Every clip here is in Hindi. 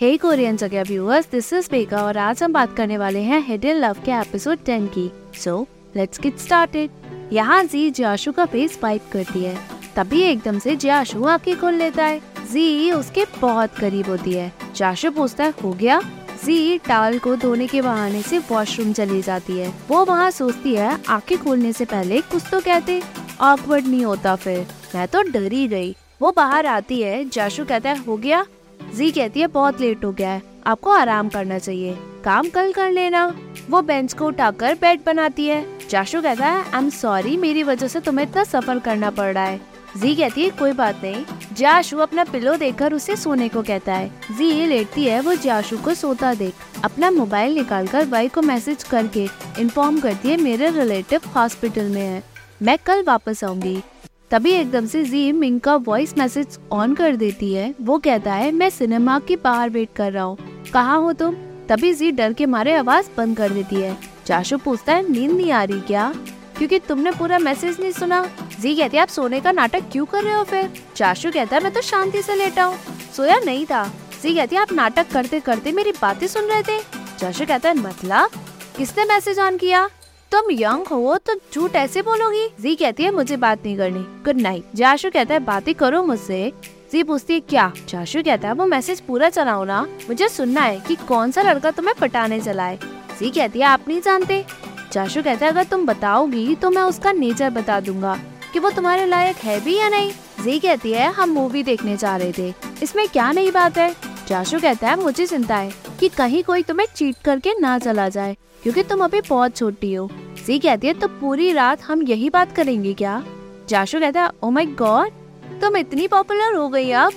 हे कोरियन जगह व्यूअर्स दिस इज़ बेगा और आज हम बात करने वाले हैं हिडन लव के एपिसोड 10 की। सो लेट्स गेट स्टार्टेड यहाँ जी जियाशु का फेस वाइप करती है। तभी एकदम से जियाशु आँखें खोल लेता है। जी उसके बहुत करीब होती है। जाशु पूछता है, हो गया? जी टाल को धोने के बहाने से वॉशरूम चली जाती है। वो वहाँ सोचती है, आँखें खोलने से पहले कुछ तो कहते। ऑकवर्ड नहीं होता फिर। मैं तो डरी गई। वो बाहर आती है। जाशु कहता है, हो गया? जी कहती है, बहुत लेट हो गया है। आपको आराम करना चाहिए। काम कल कर लेना। वो बेंच को उठाकर बेड बनाती है। जाशु कहता है आई एम सॉरी मेरी वजह से तुम्हें इतना सफ़र करना पड़ रहा है। जी कहती है, कोई बात नहीं। जाशु अपना पिलो देखकर उसे सोने को कहता है। जी ये लेटती है, वो जाशु को सोता देख। अपना मोबाइल निकालकर भाई को मैसेज करके इन्फॉर्म करती है, मेरे रिलेटिव हॉस्पिटल में है। मैं कल वापस आऊँगी। तभी एकदम से जी मिंग का वॉइस मैसेज ऑन कर देती है। वो कहता है, मैं सिनेमा के बाहर वेट कर रहा हूँ। कहाँ हो तुम? तभी जी डर के मारे आवाज़ बंद कर देती है। चाशु पूछता है, नींद नहीं आ रही क्या? क्योंकि तुमने पूरा मैसेज नहीं सुना। जी कहती है, आप सोने का नाटक क्यों कर रहे हो फिर? चाशु कहता है, मैं तो शांति से लेटा हूँ। सोया नहीं था। जी कहती है, आप नाटक करते करते मेरी बातें सुन रहे थे? चाशु कहता है मतलब? किसने मैसेज ऑन किया? तुम यंग हो तो झूठ ऐसे बोलोगी? जी कहती है, मुझे बात नहीं करनी। गुड नाइट जाशु कहता है, बातें करो मुझसे। जी पूछती है, क्या? जाशु कहता है, वो मैसेज पूरा चलाओ ना। मुझे सुनना है कि कौन सा लड़का तुम्हें पटाने चला है जी कहती है, आप नहीं जानते? जाशु कहता है, अगर तुम बताओगी तो मैं उसका नेचर बता दूँगा कि वो तुम्हारे लायक है भी या नहीं। जी कहती है, हम मूवी देखने जा रहे थे। इसमें क्या नई बात है? जाशु कहता है, मुझे चिंता है। कि कहीं कोई तुम्हें चीट करके ना चला जाए, क्योंकि तुम अभी बहुत छोटी हो। सी कहती है तो पूरी रात हम यही बात करेंगे क्या? जाशु कहता है ओ माय गॉड तुम इतनी पॉपुलर हो गई अब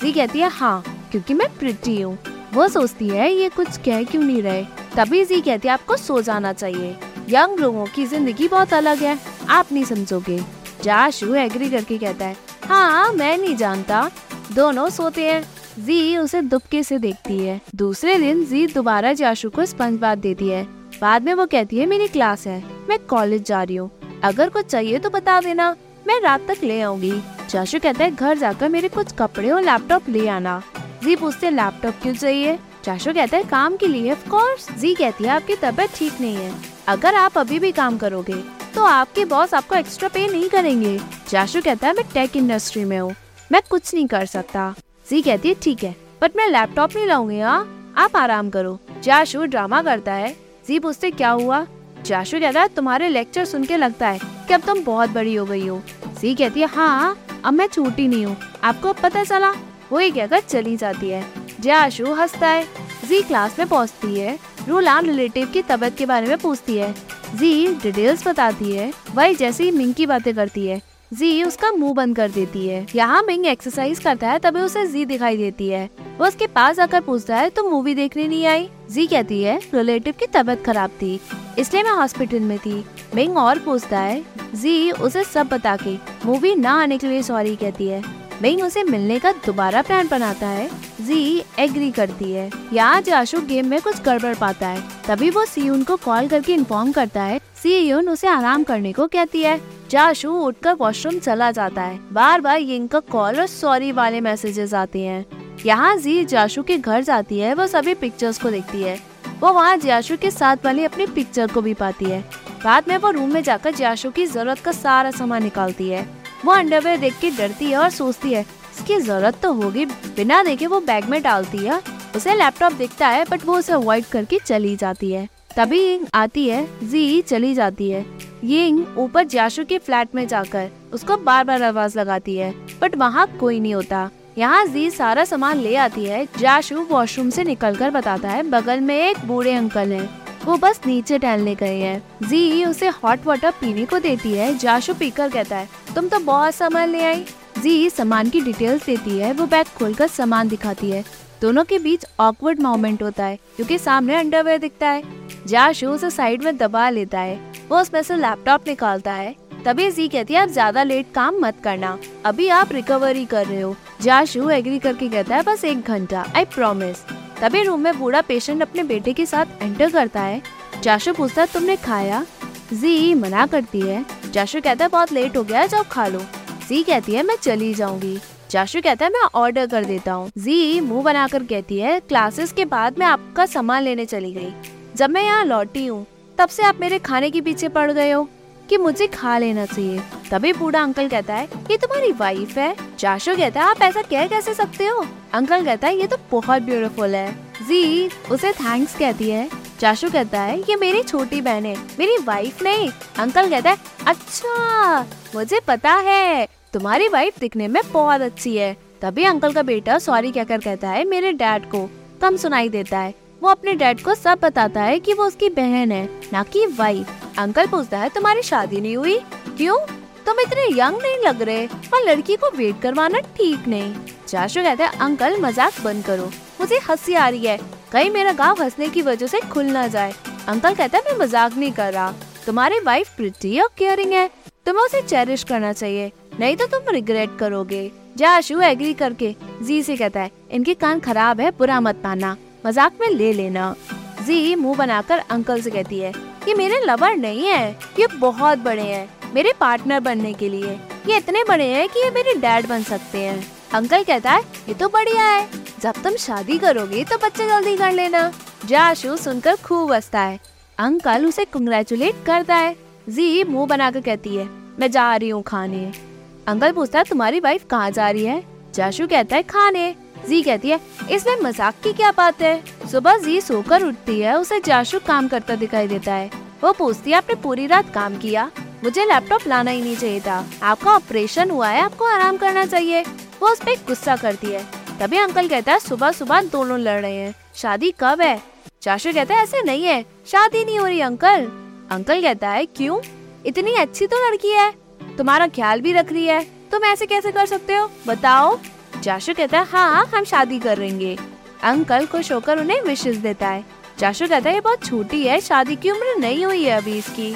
सी कहती है हाँ क्योंकि मैं प्रिटी हूँ। वो सोचती है, ये कुछ कह क्यों नहीं रहे? तभी जी कहती है, आपको सो जाना चाहिए। यंग लोगों की ज़िंदगी बहुत अलग है। आप नहीं समझोगे। जाशु एग्री करके कहता है हाँ मैं नहीं जानता। दोनों सोते हैं। जी उसे दुबके से देखती है। दूसरे दिन जी दोबारा जाशु को स्पंज बात देती है। बाद में वो कहती है, मेरी क्लास है, मैं कॉलेज जा रही हूँ। अगर कुछ चाहिए तो बता देना, मैं रात तक ले आऊँगी। जाशु कहता है, घर जाकर मेरे कुछ कपड़े और लैपटॉप ले आना। जी पूछते लैपटॉप क्यों चाहिए? चाशु कहता है, काम के लिए ऑफ़ कोर्स जी कहती है, आपकी तबीयत ठीक नहीं है। अगर आप अभी भी काम करोगे तो आपके बॉस आपको एक्स्ट्रा पे नहीं करेंगे. चाशु कहता है, मैं टेक इंडस्ट्री में हूँ, मैं कुछ नहीं कर सकता। जी कहती है, ठीक है बट मैं लैपटॉप नहीं लाऊँगी हाँ? आप आराम करो। जाशु ड्रामा करता है। जी पूछते, क्या हुआ? जाशु कहता है, तुम्हारे लेक्चर सुन के लगता है कि अब तुम बहुत बड़ी हो गई हो। जी कहती है हाँ अब मैं छोटी नहीं हूँ। आपको पता चला? वो ही कहकर चली जाती है। जाशु हंसता है। जी क्लास में पहुँचती है। रूलान रिलेटिव की तबीयत के बारे में पूछती है। जी डिटेल्स बताती है। वही जैसे ही मिंग की बातें करती है। जी, उसका मुँह बंद कर देती है। यहाँ मिंग एक्सरसाइज करता है, तभी उसे जी दिखाई देती है। वो उसके पास आकर पूछता है तो मूवी देखने नहीं आई? जी कहती है रिलेटिव की तबीयत खराब थी, इसलिए मैं हॉस्पिटल में थी। मिंग और पूछता है, जी, उसे सब बता के मूवी ना आने के लिए सॉरी कहती है। मिंग उसे मिलने का दोबारा प्लान बनाता है। जी एग्री करती है। यहाँ जाशु गेम में कुछ गड़बड़ पाता है। तभी वो सीयून को कॉल करके इन्फॉर्म करता है सीयून उसे आराम करने को कहती है। जाशु उठकर वॉशरूम चला जाता है। बार बार यिंग का कॉल और सॉरी वाले मैसेजेस आते हैं। यहाँ जी जाशु के घर जाती है, वो सभी पिक्चर्स को देखती है। वो वहाँ जाशु के साथ वाली अपनी पिक्चर को भी पाती है। बाद में वो रूम में जाकर जाशु की ज़रूरत का सारा सामान निकालती है। वो अंडरवेयर देख के डरती है और सोचती है, इसकी ज़रूरत तो होगी। बिना देखे वो बैग में डालती है। उसे लैपटॉप दिखता है बट वो उसे अवॉइड करके चली जाती है। तभी आती है, जी चली जाती है। यिंग ऊपर जाशु के फ्लैट में जाकर उसको बार बार आवाज़ लगाती है, बट वहाँ कोई नहीं होता। यहाँ जी सारा सामान ले आती है जाशु वॉशरूम से निकलकर बताता है, बगल में एक बूढ़े अंकल हैं। वो बस नीचे टहलने गए हैं। जी उसे हॉट वाटर पीने को देती है जाशु पीकर कहता है, तुम तो बहुत सामान ले आई। जी सामान की डिटेल्स देती है, वो बैग खोलकर सामान दिखाती है। दोनों के बीच ऑकवर्ड मोमेंट होता है, क्योंकि सामने अंडरवेयर दिखता है। जाशु उसे साइड में दबा लेता है। वो उसमें से लैपटॉप निकालता है। तभी जी कहती है आप ज़्यादा लेट काम मत करना। अभी आप रिकवरी कर रहे हो। जाशु एग्री करके कहता है, बस एक घंटा आई प्रोमिस तभी रूम में बूढ़ा पेशेंट अपने बेटे के साथ एंटर करता है। जाशु पूछता है, तुमने खाया? जी मना करती है। जाशु कहता है, बहुत लेट हो गया जाओ खा लो। जी कहती है, मैं चली जाऊँगी। जाशु कहता है, मैं ऑर्डर कर देता हूँ। जी मुँह बनाकर कहती है क्लासेस के बाद मैं आपका सामान लेने चली गई। जब मैं यहाँ लौटी हूँ, तब से आप मेरे खाने के पीछे पड़ गए हो कि मुझे खा लेना चाहिए। तभी बूढ़ा अंकल कहता है, ये तुम्हारी वाइफ है? जाशु कहता है, आप ऐसा कह कैसे सकते हो? अंकल कहता है, ये तो बहुत ब्यूटीफुल है। जी, उसे थैंक्स कहती है। जाशु कहता है, ये मेरी छोटी बहन है, मेरी वाइफ नहीं। अंकल कहता है अच्छा मुझे पता है, तुम्हारी वाइफ दिखने में बहुत अच्छी है। तभी अंकल का बेटा सॉरी कहकर कहता है, मेरे डैड को कम सुनाई देता है। वो अपने डैड को सब बताता है कि वो उसकी बहन है, ना कि वाइफ अंकल पूछता है, तुम्हारी शादी नहीं हुई? क्यों? तुम इतने यंग नहीं लग रहे। और लड़की को वेट करवाना ठीक नहीं। चाशु कहते हैं, अंकल, मज़ाक बंद करो। मुझे हँसी आ रही है। कहीं मेरा गाँव हंसने की वजह से खुल ना जाए। अंकल कहता है, मैं मज़ाक नहीं कर रहा। तुम्हारी वाइफ प्रिटी और केयरिंग है। तुम्हें उसे चेरिश करना चाहिए। नहीं तो तुम रिग्रेट करोगे। जाशु एग्री करके जी से कहता है, इनके कान खराब है, बुरा मत पाना मज़ाक में ले लेना। जी, मुँह बनाकर अंकल से कहती है, ये मेरे लवर नहीं है, ये बहुत बड़े हैं, मेरे पार्टनर बनने के लिए। ये इतने बड़े हैं कि ये मेरे डैड बन सकते हैं। अंकल कहता है, ये तो बढ़िया है, जब तुम शादी करोगे तो बच्चे जल्दी कर लेना। जाशु सुनकर खूब हंसता है। अंकल उसे कंग्रेचुलेट करता है। जी, मुँह बनाकर कहती है, मैं जा रही हूँ खाने। अंकल पूछता है, तुम्हारी वाइफ कहाँ जा रही है? जाशु कहता है, खाने। जी कहती है, इसमें मज़ाक की क्या बात है? सुबह जी सोकर उठती है, उसे जाशु काम करता दिखाई देता है। वो पूछती है, आपने पूरी रात काम किया? मुझे लैपटॉप लाना ही नहीं चाहिए था। आपका ऑपरेशन हुआ है, आपको आराम करना चाहिए। वो उस पर गुस्सा करती है। तभी अंकल कहता है सुबह सुबह दोनों लड़ रहे हैं। शादी कब है? चाशु कहता है, ऐसे नहीं है। शादी नहीं हो रही, अंकल। अंकल कहता है, क्यों? इतनी अच्छी तो लड़की है। तुम्हारा ख्याल भी रख रही है। तुम ऐसे कैसे कर सकते हो? बताओ। जाशु कहता है हाँ हम शादी करेंगे अंकल खुश होकर उन्हें विशेष देता है। जाशु कहता है, ये बहुत छोटी है, शादी की उम्र नहीं हुई है अभी इसकी।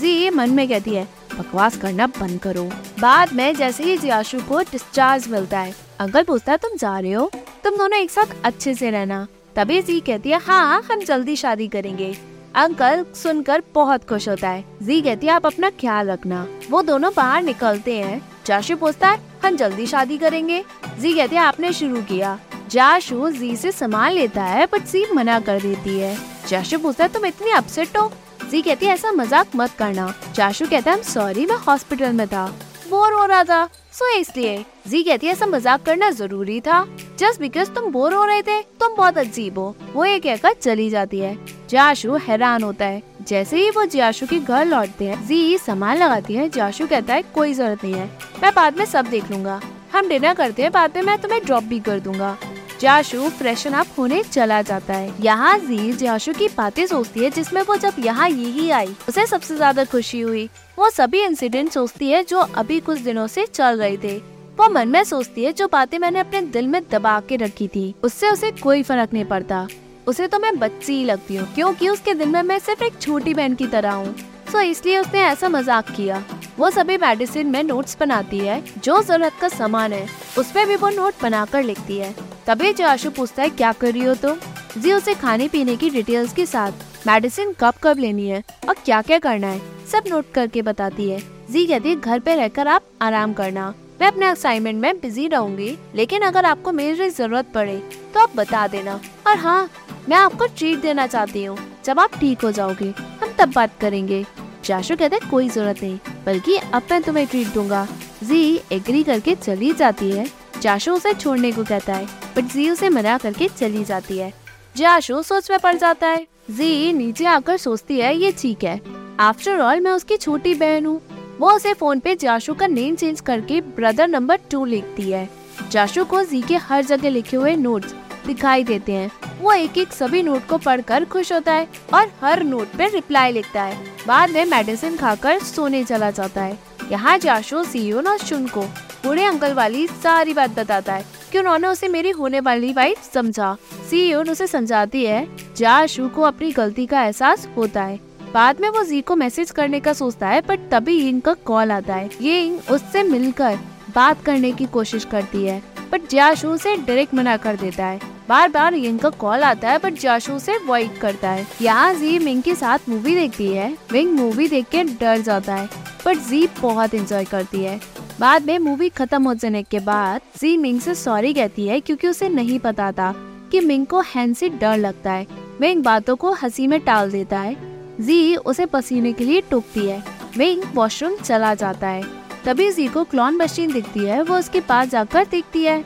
जी मन में कहती है, बकवास करना बंद करो। बाद में जैसे ही जाशु को डिस्चार्ज मिलता है, अंकल पूछता है, तुम जा रहे हो? तुम दोनों एक साथ अच्छे से रहना। तभी जी कहती है हाँ हम जल्दी शादी करेंगे। अंकल सुनकर बहुत खुश होता है। जी कहती है, आप अपना ख्याल रखना, वो दोनों बाहर निकलते हैं। जाशु पूछता है हम जल्दी शादी करेंगे। जी कहती है, आपने शुरू किया। जाशु जी से सामान लेता है बट जी मना कर देती है। जाशु पूछता है, तुम इतनी अपसेट हो? जी कहती है, ऐसा मज़ाक मत करना। जाशु कहता है सॉरी मैं हॉस्पिटल में था। बोर हो रहा था, सो इसलिए। जी कहती है, ऐसा मज़ाक करना ज़रूरी था। जस्ट बिकॉज़ तुम बोर हो रहे थे, तुम बहुत अजीब हो। वो ये कहकर चली जाती है। जाशु हैरान होता है। जैसे ही वो जाशु के घर लौटते हैं, जी, सामान लगाती है जाशु कहता है, कोई ज़रूरत नहीं है, मैं बाद में सब देख लूँगा। हम डिनर करते हैं, बाद में मैं तुम्हें ड्रॉप भी कर दूँगा। जाशु फ्रेशन अप होने चला जाता है। यहाँ जी जाशु की बातें सोचती है, जिसमें वो जब यहाँ यही आई, उसे सबसे ज़्यादा खुशी हुई। वो सभी इंसिडेंट सोचती है, जो अभी कुछ दिनों से चल रहे थे। वो मन में सोचती है, जो बातें मैंने अपने दिल में दबा के रखी थी, उससे उसे कोई फ़र्क नहीं पड़ता। उसे तो मैं बच्ची ही लगती हूँ, क्योंकि उसके दिल में मैं सिर्फ़ एक छोटी बहन की तरह हूँ। तो इसलिए उसने ऐसा मज़ाक किया। वो सभी मेडिसिन में नोट्स बनाती है, जो ज़रूरत का सामान है उसमें भी वो नोट बनाकर लिखती है। तभी जाशु पूछता है, क्या कर रही हो तुम? जी, उसे खाने पीने की डिटेल्स के साथ मेडिसिन कब कब लेनी है और क्या क्या करना है, सब नोट करके बताती है। जी कहती है घर पे रहकर आप आराम करना, मैं अपने असाइनमेंट में बिज़ी रहूँगी, लेकिन अगर आपको मेरी ज़रूरत पड़े तो आप बता देना। और हाँ मैं आपको ट्रीट देना चाहती हूँ। जब आप ठीक हो जाओगे, हम तब बात करेंगे। जाशु कहते कोई ज़रूरत नहीं, बल्कि अब मैं तुम्हें ट्रीट दूँगा। जी एग्री करके चली जाती है। जाशु उसे छोड़ने को कहता है बट जी उसे मना करके चली जाती है। जाशु सोच में पड़ जाता है। जी, नीचे आकर सोचती है, ये ठीक है। आफ्टर ऑल मैं उसकी छोटी बहन हूँ। वो उसे फ़ोन पे जाशु का नेम चेंज करके ब्रदर नंबर टू लिखती है। जाशु को जी के हर जगह लिखे हुए नोट्स दिखाई देते हैं। वो एक एक सभी नोट को पढ़कर खुश होता है और हर नोट पे रिप्लाई लिखता है। बाद में मेडिसिन खाकर सोने चला जाता है। यहाँ जाशो सीओ और शुन को बूढ़े अंकल वाली सारी बात बताता है कि उन्होंने उसे मेरी होने वाली वाइफ समझा। सीओ उसे समझाती है, जाशु को अपनी गलती का एहसास होता है। बाद में वो जी को मैसेज करने का सोचता है, बट तभी यिंग का कॉल आता है। ये उससे मिलकर बात करने की कोशिश करती है, बट जाशु से डायरेक्ट मना कर देता है। बार बार यिंग का कॉल आता है, बट जाशू से वॉइड करता है। यहाँ जी मिंग के साथ मूवी देखती है। मिंग मूवी देख के डर जाता है बट जी बहुत एंजॉय करती है। बाद में मूवी खत्म हो जाने के बाद जी मिंग से सॉरी कहती है, क्योंकि उसे नहीं पता था कि मिंग को हैन से डर लगता है। मिंग बातों को हँसी में टाल देता है। जी उसे पसीने के लिए टोकती है। मिंग वॉशरूम चला जाता है। तभी जी को क्लॉन मशीन दिखती है, वो उसके पास जाकर देखती है।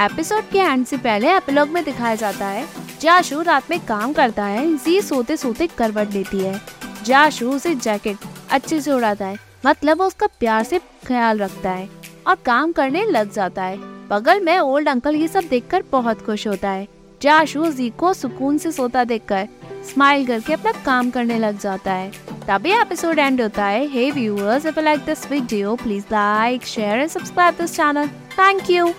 एपिसोड के एंड से पहले एपिलॉग में दिखाया जाता है, जाशु रात में काम करता है, जी सोते सोते करवट लेती है। जाशु उसे जैकेट अच्छे से उड़ाता है मतलब वो उसका प्यार से ख्याल रखता है और काम करने लग जाता है। बगल में ओल्ड अंकल ये सब देखकर बहुत खुश होता है। जाशु जी को सुकून से सोता देखकर स्माइल करके अपना काम करने लग जाता है। तभी एपिसोड एंड होता है। Hey viewers if you like this video please like share and subscribe this channel thank you